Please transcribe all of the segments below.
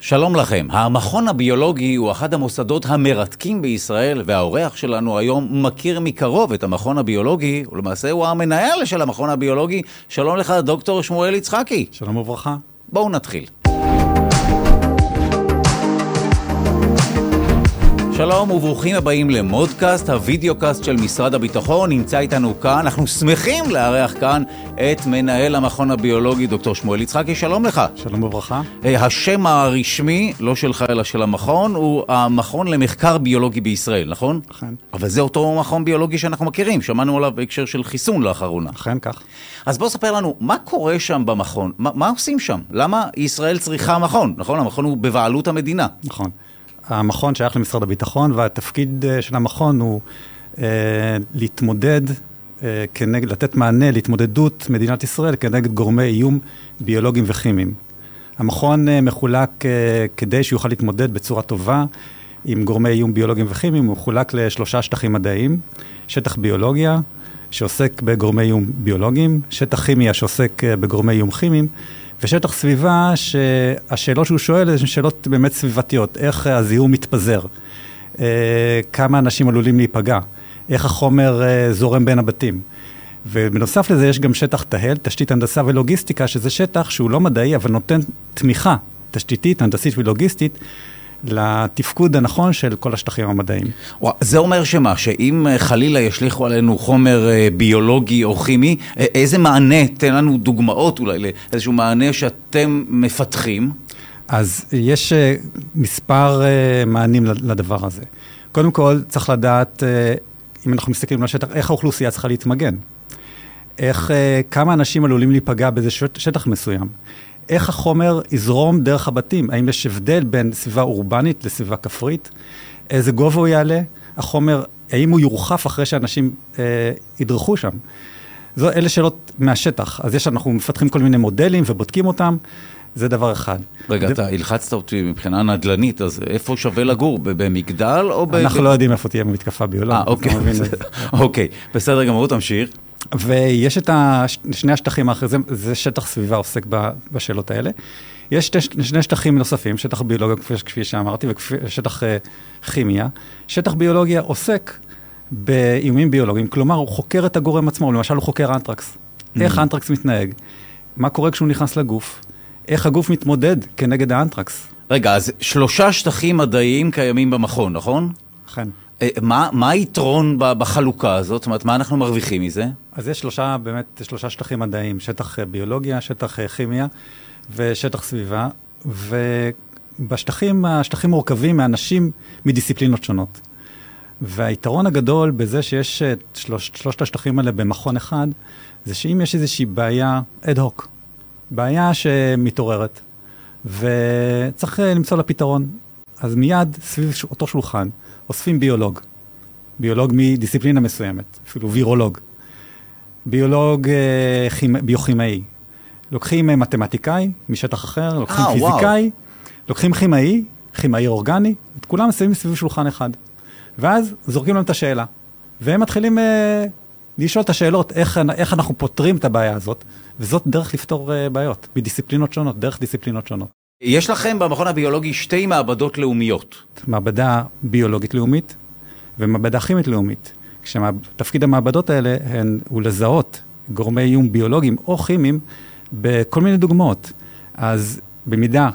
שלום לכם. המכון הביולוגי הוא אחד המוסדות המרתקים בישראל, והאורח שלנו היום מכיר מקרוב את המכון הביולוגי, ולמעשה הוא המנהל של המכון הביולוגי. שלום לך, דוקטור שמואל יצחקי. שלום וברכה. בואו נתחיל. שלום וברוכים הבאים למודקאסט, ה video-cast של משרד הביטחון. נמצא איתנו כאן, אנחנו שמחים לארח כאן את מנהל המכון הביולוגי, דוקטור שמואל יצחקי, שלום לך. שלום וברכה. אה, השם הרשמי, לא שלך אלא של המכון, הוא המכון למחקר ביולוגי בישראל, נכון? אכן. אבל זה אותו מכון ביולוגי שאנחנו מכירים, שמענו עליו בהקשר של חיסון לאחרונה. אכן כך. אז בוא ספר לנו, מה קורה שם במכון? מה, מה עושים שם? למה ישראל צריכה מכון? נכון? המכון הוא בבעלות המדינה. נכון. המכון שייך למשרד הביטחון, והתפקיד אה, של המכון הוא אה, להתמודד, אה, כנגד, לתת מענה להתמודדות מדינת ישראל כנגד גורמי איום ביולוגיים וכימיים. המכון מחולק כדי שיוכל להתמודד בצורה טובה עם גורמי איום ביולוגיים וכימיים, הוא מחולק לשלושה שטחים מדעיים, שטח ביולוגיה, שעוסק בגורמי איום ביולוגיים, שטח כימיה שעוסק בגורמי איום כימיים, ושטח סביבה שהשאלות שהוא שואל הן שאלות באמת סביבתיות, איך הזיהום מתפזר, אה, כמה אנשים עלולים להיפגע, איך החומר אה, זורם בין הבתים. ובנוסף לזה יש גם שטח תהל, תשתית הנדסה ולוגיסטיקה, שזה שטח שהוא לא מדעי, אבל נותן תמיכה תשתיתית, הנדסית ולוגיסטית לתפקוד הנכון של כל השטחים המדעיים. זה אומר שמה, שאם אה, חלילה ישליכו עלינו חומר אה, ביולוגי או כימי, איזה מענה, תן לנו דוגמאות אולי לאיזשהו מענה שאתם מפתחים? אז יש אה, מספר מענים לדבר הזה. קודם כל, צריך לדעת, אם אנחנו מסתכלים על השטח, איך האוכלוסייה צריכה להתמגן. איך, כמה אנשים עלולים להיפגע באיזה שט- שטח מסוים. איך החומר יזרום דרך הבתים, האם יש הבדל בין סביבה אורבנית לסביבה כפרית, איזה גובה הוא יעלה, החומר, האם הוא יורחף אחרי שאנשים אה, ידרכו שם. זו, אלה שאלות מהשטח. אז יש, אנחנו מפתחים כל מיני מודלים ובודקים אותם, זה דבר אחד. רגע, ד- אתה הלחצת אותי מבחינה נדל"נית, אז איפה שווה לגור? במגדל או ב... אנחנו לא יודעים איפה תהיה מתקפה ביולוגית. אה, אוקיי. אוקיי, בסדר גמור, תמשיך. ויש את הש- שני השטחים האחרים, זה, זה שטח סביבה עוסק בשאלות האלה. יש שתי, שני שטחים נוספים, שטח ביולוגיה, כפי, כפי שאמרתי, ושטח uh, כימיה. שטח ביולוגיה עוסק באיומים ביולוגיים, כלומר, הוא חוקר את הגורם עצמו, למשל הוא חוקר אנטרקס. Mm. איך האנטרקס מתנהג, מה קורה כשהוא נכנס לגוף, איך הגוף מתמודד כנגד האנטרקס. רגע, אז שלושה שטחים מדעיים קיימים במכון, נכון? אכן. אה, מה, מה היתרון בחלוקה הזאת? זאת אומרת, מה אנחנו מרוויחים מזה? אז יש שלושה, באמת, שלושה שטחים מדעיים, שטח אה, ביולוגיה, שטח אה, כימיה ושטח סביבה, ובשטחים, השטחים מורכבים מאנשים מדיסציפלינות שונות. והיתרון הגדול בזה שיש את שלוש, שלושת השטחים האלה במכון אחד, זה שאם יש איזושהי בעיה אד הוק, בעיה שמתעוררת, וצריך למצוא לה פתרון, אז מיד סביב אותו שולחן אוספים ביולוג, ביולוג מדיסציפלינה מסוימת, אפילו וירולוג. ביולוג אה, כימ- ביוכימאי. לוקחים אה, מתמטיקאי משטח אחר, לוקחים וואו. פיזיקאי, לוקחים כימאי, כימאי אורגני, את כולם שמים סביב שולחן אחד. ואז זורקים להם את השאלה. והם מתחילים אה, לשאול את השאלות, איך, איך אנחנו פותרים את הבעיה הזאת, וזאת דרך לפתור אה, בעיות, בדיסציפלינות שונות, דרך דיסציפלינות שונות. יש לכם במכון הביולוגי שתי מעבדות לאומיות. מעבדה ביולוגית לאומית ומעבדה כימית לאומית. כשתפקיד המעבדות האלה הן, הוא לזהות גורמי איום ביולוגיים או כימיים בכל מיני דוגמאות. אז במידה,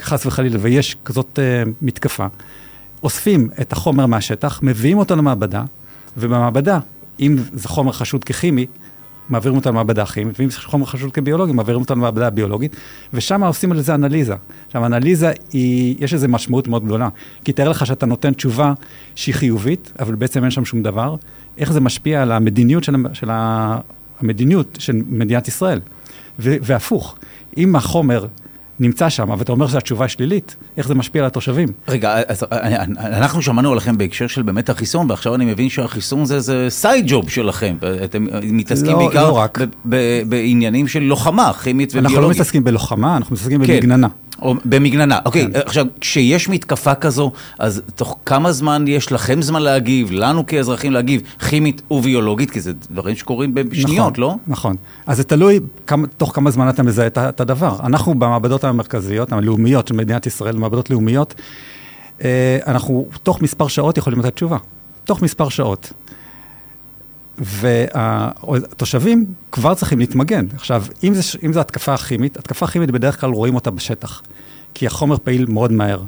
חס וחלילה, ויש כזאת uh, מתקפה, אוספים את החומר מהשטח, מביאים אותו למעבדה, ובמעבדה, אם זה חומר חשוד ככימי, מעבירים אותו למעבדה הכימית, ואם זה חומר חשוד כביולוגי, מעבירים אותו למעבדה הביולוגית, ושם עושים על זה אנליזה. עכשיו, אנליזה, היא, יש לזה משמעות מאוד גדולה. כי תאר לך שאתה נותן תשובה שהיא חיובית, אבל בעצם אין שם שום דבר, איך זה משפיע על המדיניות של, של המדיניות של מדינת ישראל. והפוך, אם החומר נמצא שם, ואתה אומר שהתשובה שלילית, איך זה משפיע על התושבים? רגע, אז אנחנו שמענו עליכם בהקשר של באמת החיסון, ועכשיו אני מבין שהחיסון זה, זה סייד ג'וב שלכם. אתם מתעסקים לא, בעיקר לא רק. ב- ב- בעניינים של לוחמה כימית וביולוגית. אנחנו לא מתעסקים בלוחמה, אנחנו מתעסקים כן. במגננה. או במגננה. אוקיי, כן. עכשיו, כשיש מתקפה כזו, אז תוך כמה זמן יש לכם זמן להגיב, לנו כאזרחים להגיב, כימית וביולוגית, כי זה דברים שקורים בשניות, נכון, לא? נכון. אז זה תלוי כמה, תוך כמה זמן אתה מזהה את הדבר. אנחנו במעבדות המרכזיות, הלאומיות של מדינת ישראל, מעבדות לאומיות, אה, אנחנו תוך מספר שעות יכולים לתת תשובה. תוך מספר שעות. והתושבים כבר צריכים להתמגן. עכשיו, אם זה, אם זה התקפה כימית, התקפה כימית בדרך כלל רואים אותה בשטח, כי החומר פעיל מאוד מהר.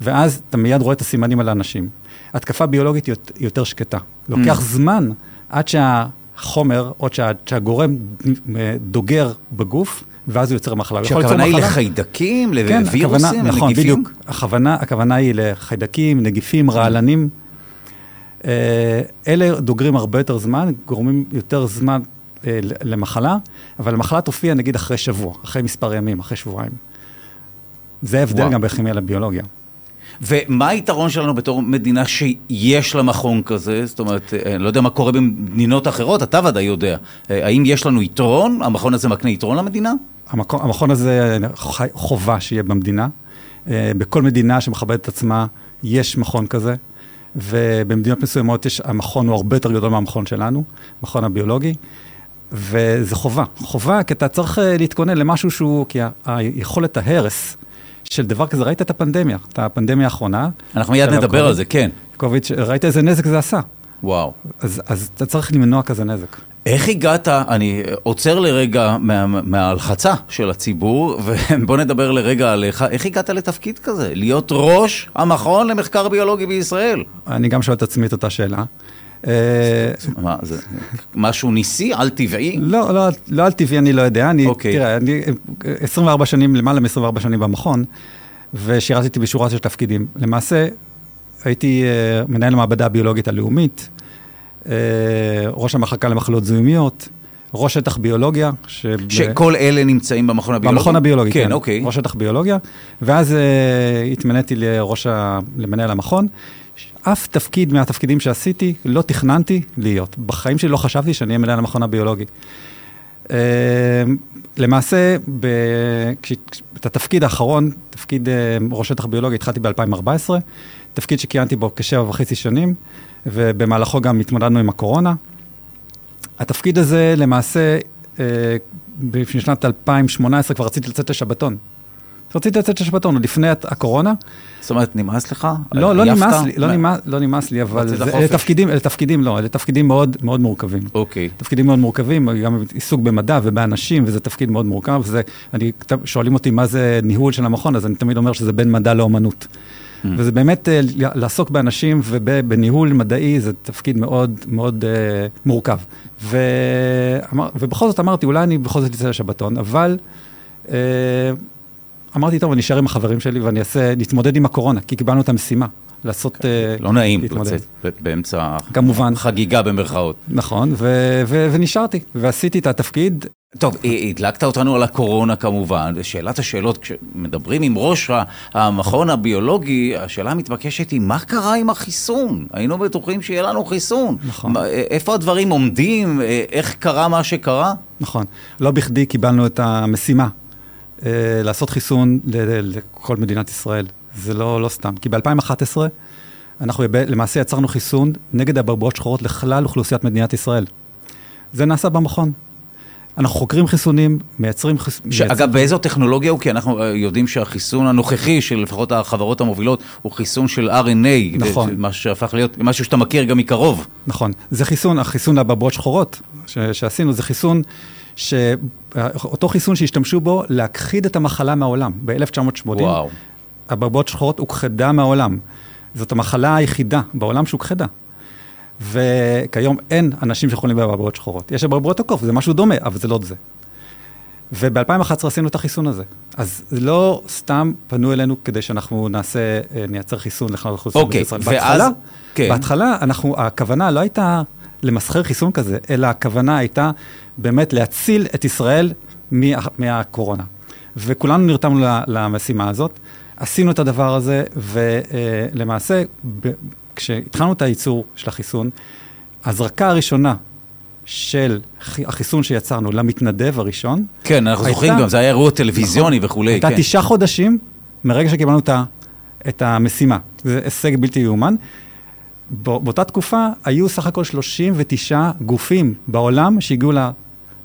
ואז אתה מיד רואה את הסימנים על האנשים. התקפה ביולוגית היא יותר שקטה. לוקח mm. זמן עד שהחומר, או שה, שהגורם דוגר בגוף, ואז הוא יוצר מחלה. שהכוונה היא לחיידקים, לווירוסים, כן, נכון, בדיוק. הכוונה, הכוונה היא לחיידקים, נגיפים, רעלנים. אה, אלה דוגרים הרבה יותר זמן, גורמים יותר זמן אה, למחלה, אבל המחלה תופיע נגיד אחרי שבוע, אחרי מספר ימים, אחרי שבועיים. זה ההבדל גם בכימיה לביולוגיה. ומה היתרון שלנו בתור מדינה שיש לה מכון כזה? זאת אומרת, אה, אני לא יודע מה קורה במדינות אחרות, אתה ודאי יודע. האם יש לנו יתרון? המכון הזה מקנה יתרון למדינה? המכון, המכון הזה חובה שיהיה במדינה. בכל מדינה שמכבדת את עצמה יש מכון כזה. ובמדינות מסוימות יש, המכון הוא הרבה יותר גדול מהמכון שלנו, מכון הביולוגי, וזה חובה. חובה, כי אתה צריך אה, להתכונן למשהו שהוא, כי היכולת ההרס של דבר כזה, ראית את הפנדמיה, את הפנדמיה האחרונה. אנחנו מיד נדבר על זה, כן. קוביץ', ראית איזה נזק זה עשה. וואו. אז, אז אתה צריך למנוע כזה נזק. איך הגעת, אני עוצר לרגע מה, מההלחצה של הציבור, ובוא נדבר לרגע עליך, איך הגעת לתפקיד כזה? להיות ראש המכון למחקר ביולוגי בישראל? אני גם שואל את עצמי את אותה שאלה. אה, מה, זה משהו ניסי, על טבעי? לא, לא, לא על טבעי אני לא יודע. אני, okay. תראה, אני 24 שנים, למעלה מ-24 שנים במכון, ושירתתי בשורה של תפקידים. למעשה, הייתי אה, מנהל המעבדה הביולוגית הלאומית, ראש המחלקה למחלות זיהומיות, ראש שטח ביולוגיה. שב... שכל אלה נמצאים במכון הביולוגי? במכון הביולוגי, כן. כן, אוקיי. ראש שטח ביולוגיה, ואז uh, התמניתי לראש ה... למנהל המכון. אף תפקיד מהתפקידים שעשיתי לא תכננתי להיות. בחיים שלי לא חשבתי שאני אהיה מנהל המכון הביולוגי. Uh, למעשה, ב... את התפקיד האחרון, תפקיד uh, ראש שטח ביולוגי, התחלתי ב-2014, תפקיד שכיהנתי בו כשבע וחצי שנים. ובמהלכו גם התמודדנו עם הקורונה. התפקיד הזה למעשה, אה, בשנת 2018 כבר רציתי לצאת לשבתון. רציתי לצאת לשבתון עוד לפני הקורונה. זאת אומרת, נמאס לך? לא, לא נמאס לי, לא, נמאס, לא נמאס לי, אבל אלה תפקידים, אלה תפקידים לא, אלה תפקידים מאוד מאוד מורכבים. אוקיי. תפקידים מאוד מורכבים, גם עיסוק במדע ובאנשים, וזה תפקיד מאוד מורכב, וזה, אני, שואלים אותי מה זה ניהול של המכון, אז אני תמיד אומר שזה בין מדע לאומנות. Mm. וזה באמת, אה, לעסוק באנשים ובניהול מדעי זה תפקיד מאוד מאוד uh, מורכב. ואמר, ובכל זאת אמרתי, אולי אני בכל זאת אצא לשבתון, אבל uh, אמרתי, טוב, אני אשאר עם החברים שלי ואני אעשה, נתמודד עם הקורונה, כי קיבלנו את המשימה. לעשות... לא נעים לצאת באמצע כמובן. חגיגה במרכאות. נכון, ונשארתי, ועשיתי את התפקיד. טוב, הדלקת אותנו על הקורונה כמובן, ושאלת השאלות, כשמדברים עם ראש המכון הביולוגי, השאלה המתבקשת היא, מה קרה עם החיסון? היינו בטוחים שיהיה לנו חיסון. נכון. איפה הדברים עומדים? איך קרה מה שקרה? נכון. לא בכדי קיבלנו את המשימה אה, לעשות חיסון לכל מדינת ישראל. זה לא, לא סתם. כי ב-2011 אנחנו למעשה יצרנו חיסון נגד אברבועות שחורות לכלל אוכלוסיית מדינת ישראל. זה נעשה במכון. אנחנו חוקרים חיסונים, מייצרים חיסונים. אגב, באיזו טכנולוגיה הוא? כי אנחנו אה, יודעים שהחיסון הנוכחי של לפחות החברות המובילות הוא חיסון של RNA. נכון. מה שהפך להיות משהו שאתה מכיר גם מקרוב. נכון. זה חיסון, החיסון לאברבועות שחורות ש- שעשינו, זה חיסון, ש... אותו חיסון שהשתמשו בו להכחיד את המחלה מהעולם ב-1980. וואו. אברבועות שחורות הוכחדה מהעולם. זאת המחלה היחידה בעולם שהוכחדה. וכיום אין אנשים שיכולים באברבועות שחורות. יש אברבועות הקוף, זה משהו דומה, אבל זה לא זה. וב-2011 עשינו את החיסון הזה. אז לא סתם פנו אלינו כדי שאנחנו נעשה, אה, נייצר חיסון לכלל האוכלוסייה אוקיי, בישראל. ואז... בהתחלה, כן. בהתחלה אנחנו, הכוונה לא הייתה למסחר חיסון כזה, אלא הכוונה הייתה באמת להציל את ישראל מה, מהקורונה. וכולנו נרתמנו למשימה הזאת. עשינו את הדבר הזה, ולמעשה, כשהתחלנו את הייצור של החיסון, הזרקה הראשונה של החיסון שיצרנו למתנדב הראשון. כן, אנחנו הייתה, זוכרים גם, זה היה אירוע טלוויזיוני נכון, וכולי. הייתה כן. תשעה חודשים מרגע שקיבלנו את, את המשימה. זה הישג בלתי יאומן. באותה תקופה היו סך הכל 39 גופים בעולם שהגיעו ל,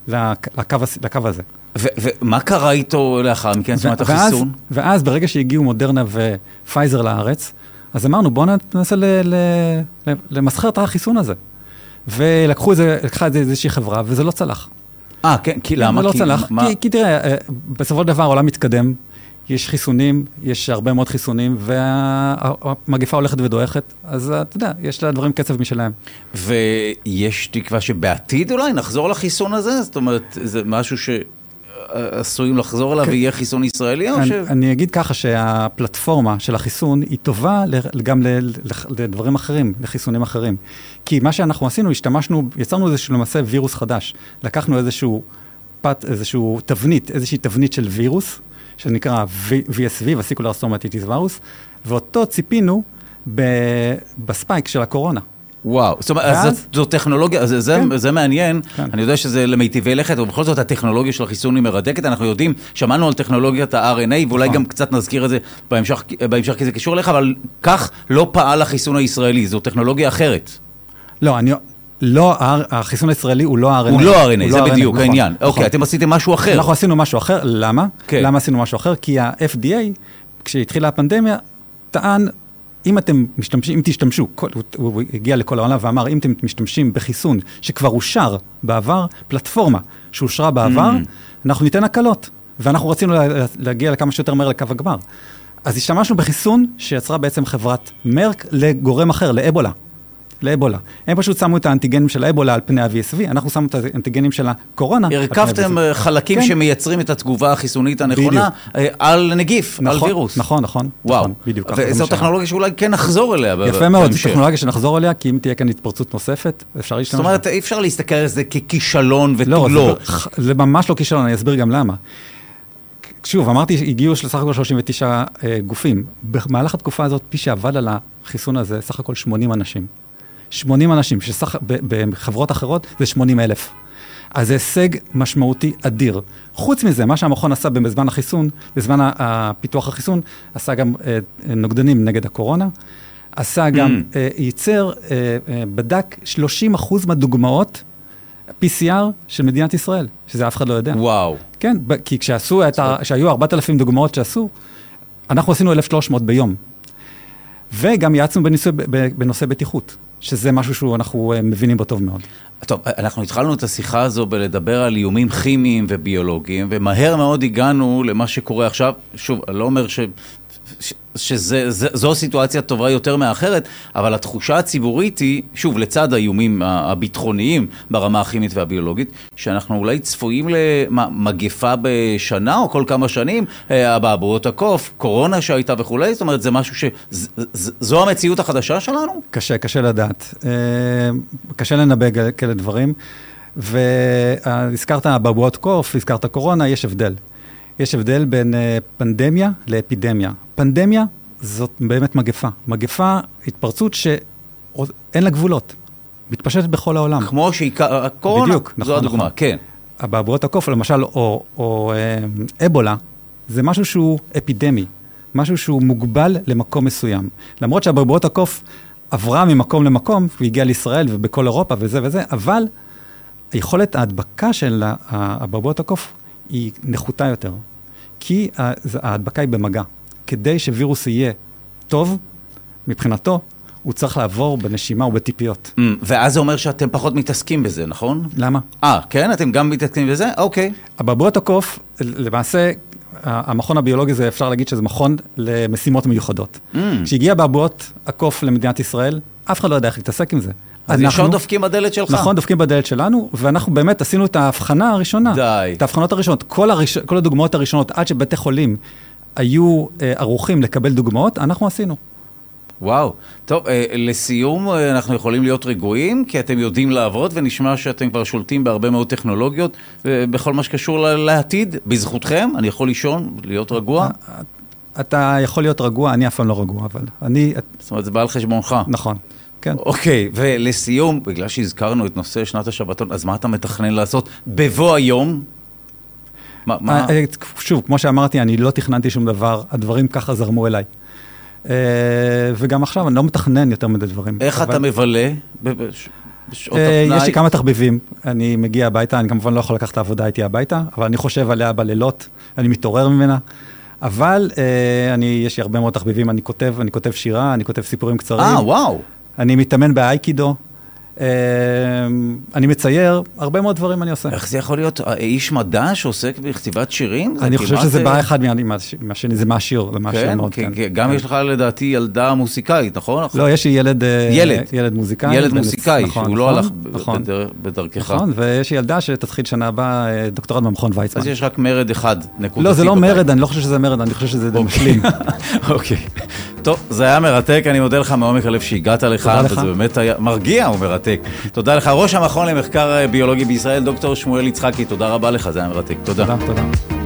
לקו, לקו הזה. ומה קרה איתו לאחר מכן, זאת אומרת, החיסון? ואז ברגע שהגיעו מודרנה ופייזר לארץ, אז אמרנו, בואו ננסה למסחר את החיסון הזה. ולקחו איזה, לקחה את זה איזושהי חברה, וזה לא צלח. אה, כן, כי למה? זה לא צלח, מה... כי, כי תראה, אה, בסופו של דבר העולם מתקדם, יש חיסונים, יש הרבה מאוד חיסונים, והמגפה הולכת ודועכת, אז אתה יודע, יש לה דברים קצב משלהם. ויש תקווה שבעתיד אולי נחזור לחיסון הזה? זאת אומרת, זה משהו ש... עשויים לחזור אליו כן. ויהיה חיסון ישראלי? אני, ש... אני אגיד ככה שהפלטפורמה של החיסון היא טובה גם לדברים אחרים, לחיסונים אחרים. כי מה שאנחנו עשינו, השתמשנו, יצרנו איזשהו למעשה וירוס חדש. לקחנו איזשהו פת, איזשהו תבנית, איזושהי תבנית של וירוס, שנקרא VSV, vesicular stomatitis virus, ואותו ציפינו ב spike של הקורונה. וואו, זאת אומרת, ואז... זו טכנולוגיה, זה, זה, כן. זה מעניין, כן. אני יודע שזה למיטיבי לכת, ובכל זאת הטכנולוגיה של החיסון היא מרתקת, אנחנו יודעים, שמענו על טכנולוגיית ה-RNA, ואולי נכון. גם קצת נזכיר את זה בהמשך, בהמשך כי זה קשור אליך, אבל כך לא פעל החיסון הישראלי, זו טכנולוגיה אחרת. לא, אני... לא, החיסון הישראלי הוא לא RNA. הוא לא RNA, זה לא בדיוק נכון, העניין. נכון. אוקיי, אתם עשיתם משהו אחר. אנחנו עשינו משהו אחר, למה? כן. למה עשינו משהו אחר? כי ה-FDA, כשהתחילה הפנדמיה, טען אם אתם משתמשים, אם תשתמשו, כל, הוא, הוא הגיע לכל העולם ואמר, אם אתם משתמשים בחיסון שכבר אושר בעבר, פלטפורמה שאושרה בעבר, mm. אנחנו ניתן הקלות. ואנחנו רצינו לה, להגיע לכמה שיותר מהר לקו הגמר. אז השתמשנו בחיסון שיצרה בעצם חברת מרק לגורם אחר, לאבולה. לאבולה. הם פשוט שמו את האנטיגנים של האבולה על פני ה-VSV, אנחנו שמו את האנטיגנים של הקורונה. הרכבתם אה, חלקים כן. שמייצרים את התגובה החיסונית הנכונה בדיוק. אה, על נגיף, נכון, על וירוס. נכון, נכון. וואו. נכון, בדיוק. וזו טכנולוגיה שאולי כן נחזור אליה יפה מאוד, זו טכנולוגיה שנחזור אליה, כי אם תהיה כאן התפרצות נוספת, אפשר להשתמש. זאת אומרת, אי אפשר להסתכל על זה ככישלון ותו לא. זה, זה ממש לא כישלון, אני אסביר גם למה. שוב, אמרתי, הגיעו סך הכל 39 אה, גופים. במהלך התקופה הזאת, מי שעבד על החיסון הזה, סך הכל 80 אנשים. 80 אנשים, שסך, בחברות אחרות זה 80 אלף. אז זה הישג משמעותי אדיר. חוץ מזה, מה שהמכון עשה בזמן החיסון, בזמן הפיתוח החיסון, עשה גם אה, נוגדנים נגד הקורונה, עשה גם, mm. אה, ייצר, אה, בדק 30 אחוז מהדוגמאות PCR של מדינת ישראל, שזה אף אחד לא יודע. וואו. כן, כי כשעשו את ה... כשהיו 4,000 דוגמאות שעשו, אנחנו עשינו 1,300 ביום. וגם יעצנו בנושא, בנושא בטיחות. שזה משהו שאנחנו אה, מבינים בו טוב מאוד. טוב, אנחנו התחלנו את השיחה הזו בלדבר על איומים כימיים וביולוגיים, ומהר מאוד הגענו למה שקורה עכשיו. שוב, אני לא אומר ש... שזו סיטואציה טובה יותר מאחרת, אבל התחושה הציבורית היא, שוב, לצד האיומים הביטחוניים ברמה הכימית והביולוגית, שאנחנו אולי צפויים למגפה בשנה או כל כמה שנים, אה, אבעבועות הקוף, קורונה שהייתה וכולי, זאת אומרת, זה משהו ש... זו המציאות החדשה שלנו? קשה, קשה לדעת. אה, קשה לנבא כאלה דברים. והזכרת אבעבועות קוף, הזכרת קורונה, יש הבדל. יש הבדל בין uh, פנדמיה לאפידמיה. פנדמיה זאת באמת מגפה. מגפה, התפרצות שאין לה גבולות. מתפשטת בכל העולם. כמו שהקורונה, בדיוק, נכון, זו הדוגמה, נכון. כן. אבעבועות הקוף, למשל, או, או אה, אבולה, זה משהו שהוא אפידמי, משהו שהוא מוגבל למקום מסוים. למרות שאבעבועות הקוף עברה ממקום למקום, הוא הגיע לישראל ובכל אירופה וזה וזה, אבל היכולת ההדבקה של אבעבועות הקוף היא נחותה יותר. כי ההדבקה היא במגע. כדי שווירוס יהיה טוב, מבחינתו, הוא צריך לעבור בנשימה או בטיפיות. Mm, ואז זה אומר שאתם פחות מתעסקים בזה, נכון? למה? אה, כן? אתם גם מתעסקים בזה? אוקיי. אבעבועות הקוף, למעשה, המכון הביולוגי הזה, אפשר להגיד שזה מכון למשימות מיוחדות. Mm. כשהגיע אבעבועות הקוף למדינת ישראל, אף אחד לא יודע איך להתעסק עם זה. אז ישר דופקים בדלת שלך. נכון, דופקים בדלת שלנו, ואנחנו באמת עשינו את ההבחנה הראשונה. די. את ההבחנות הראשונות. כל, הראש... כל הדוגמאות הראשונות, עד שבתי חולים היו אה, ערוכים לקבל דוגמאות, אנחנו עשינו. וואו. טוב, אה, לסיום, אה, אנחנו יכולים להיות רגועים, כי אתם יודעים לעבוד, ונשמע שאתם כבר שולטים בהרבה מאוד טכנולוגיות, אה, בכל מה שקשור לעתיד. בזכותכם, אני יכול לישון, להיות רגוע? אתה יכול להיות רגוע, אני אף פעם לא רגוע, אבל אני... זאת אומרת, זה בא על חשבונך. נכון. כן. אוקיי, ולסיום, בגלל שהזכרנו את נושא שנת השבתון, אז מה אתה מתכנן לעשות בבוא היום? מה, מה... אה, שוב, כמו שאמרתי, אני לא תכננתי שום דבר, הדברים ככה זרמו אליי. וגם עכשיו, אני לא מתכנן יותר מדי דברים. איך אבל... אתה מבלה? בשעות הפנאי? יש לי כמה תחביבים. אני מגיע הביתה, אני כמובן לא יכול לקחת את העבודה איתי הביתה, אבל אני חושב עליה בלילות, אני מתעורר ממנה. אבל אה, אני, יש לי הרבה מאוד תחביבים, אני כותב, אני כותב שירה, אני כותב סיפורים קצרים. אה, וואו. אני מתאמן באייקידו. אמ, אני מצייר, הרבה מאוד דברים אני עושה. איך זה יכול להיות איש מדע שעוסק בכתיבת שירים? אני חושב שזה בא אחד מהשני, זה מהשיר, זה מהשיר כן, מאוד, כן. גם כן. יש לך לדעתי ילדה מוזיקאית, נכון? לא, יש לי ילד אה, מוזיקאי. ילד מוזיקאי, שהוא לא נכון, הלך נכון. בדרכך. נכון, ויש לי ילדה שתתחיל שנה הבאה אה, דוקטורט במכון ויצמן. אז יש רק מרד אחד, נקודתי. לא, זה לא מרד, אני לא חושב שזה מרד, אני חושב שזה. משלים. אוקיי. טוב, זה היה מרתק, אני מודה לך מעומק הלב שהגעת לכאן, וזה באמת היה מרגיע ומרתק. תודה לך. ראש המכון למחקר ביולוגי בישראל, דוקטור שמואל יצחקי, תודה רבה לך, זה היה מרתק. תודה. תודה, תודה.